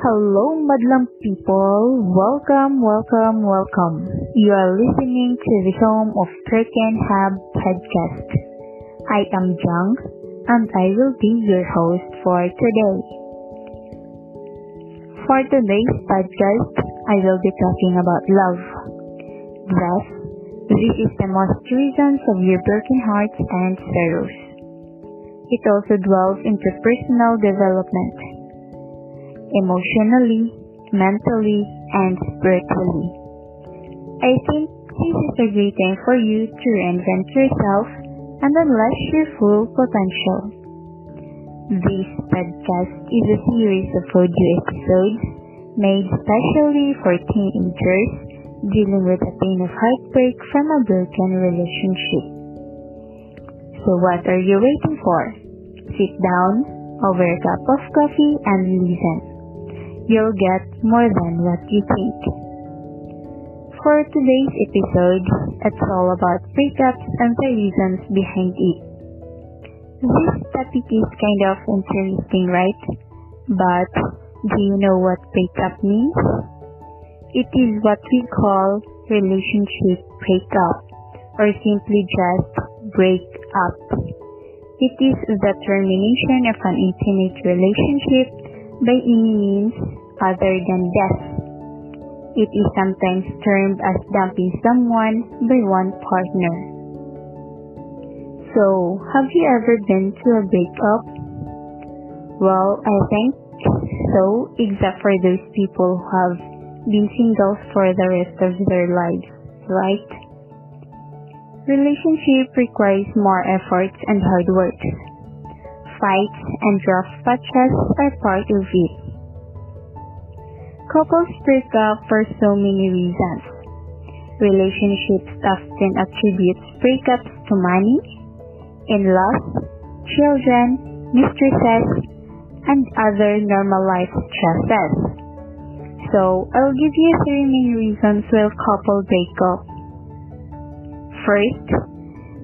Hello, Madlang people. Welcome, welcome, welcome. You are listening to the home of Broken Heart podcast. I am Jung, and I will be your host for today. For today's podcast, I will be talking about love. Thus, this is the most reasons of your broken hearts and sorrows. It also dwells into personal development, emotionally, mentally, and spiritually. I think this is a great time for you to reinvent yourself and unleash your full potential. This podcast is a series of audio episodes made specially for teenagers dealing with the pain of heartbreak from a broken relationship. So what are you waiting for? Sit down over a cup of coffee and listen. You'll get more than what you think. For today's episode, it's all about breakups and the reasons behind it. This topic is kind of interesting, right? But do you know what breakup means? It is what we call relationship breakup or simply just break up. It is the termination of an intimate relationship by any means other than death. It is sometimes termed as dumping someone by one partner. So, have you ever been to a breakup? Well, I think so, except for those people who have been single for the rest of their lives, right? Relationship requires more efforts and hard work. Fights and rough patches are part of it. Couples break up for so many reasons. Relationships often attribute breakups to money, in-laws, children, mistresses, and other normal life stresses. So, I'll give you three main reasons why couples break up. First,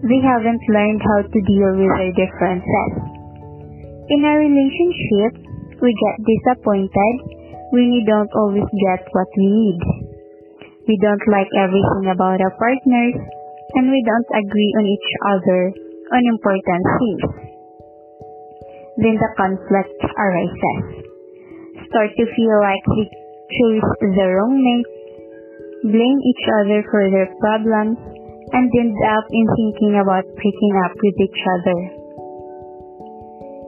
they haven't learned how to deal with their differences. In a relationship, we get disappointed we don't always get what we need. We don't like everything about our partners, and we don't agree on each other on important things. Then the conflict arises. Start to feel like we choose the wrong mate, blame each other for their problems, and end up in thinking about breaking up with each other.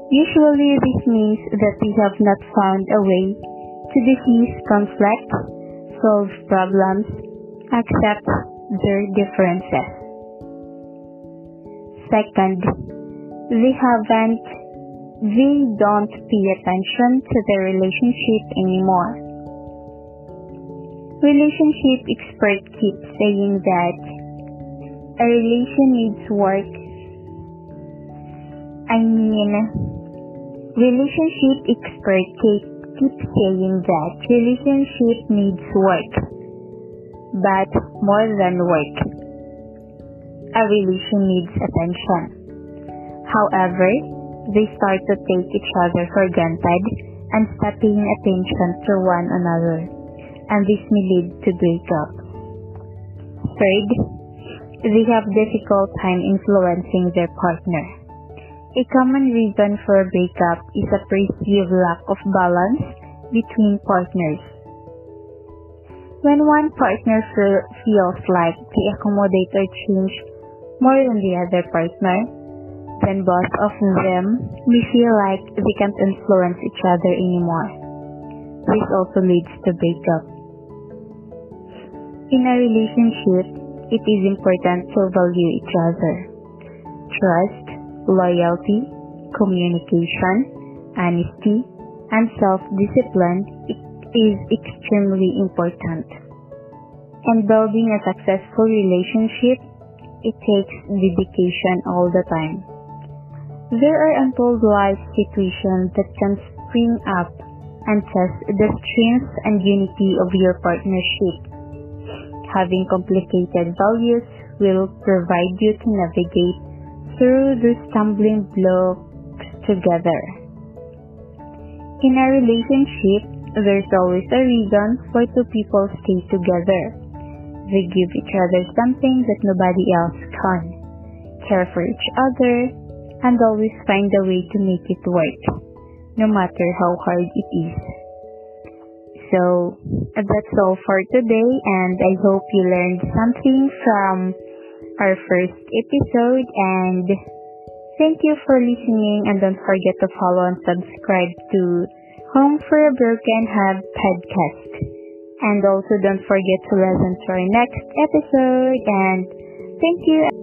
Usually this means that we have not found a way to diffuse conflict, solve problems, accept their differences. Second, they haven't, they don't pay attention to the relationship anymore. Relationship expert keep saying that a relation needs work. I mean, relationship expert keep, keep saying that relationship needs work, but more than work. A relation needs attention. However, they start to take each other for granted and stop paying attention to one another, and this may lead to breakup. Third, they have difficult time influencing their partner. A common reason for a breakup is a perceived lack of balance between partners. When one partner feels like they accommodate or change more than the other partner, then both of them may feel like they can't influence each other anymore. This also leads to breakup. In a relationship, it is important to value each other. Trust, loyalty, communication, honesty, and self-discipline is extremely important. In building a successful relationship, it takes dedication all the time. There are untold life situations that can spring up and test the strength and unity of your partnership. Having complicated values will provide you to navigate through the stumbling blocks together. In a relationship, There's always a reason for two people stay together. They give each other something that nobody else can. Care for each other and always find a way to make it work, no matter how hard it is. So, that's all for today and I hope you learned something from our first episode and thank you for listening and don't forget to follow and subscribe to Home for a Broken Heart podcast. And also don't forget to listen to our next episode and thank you.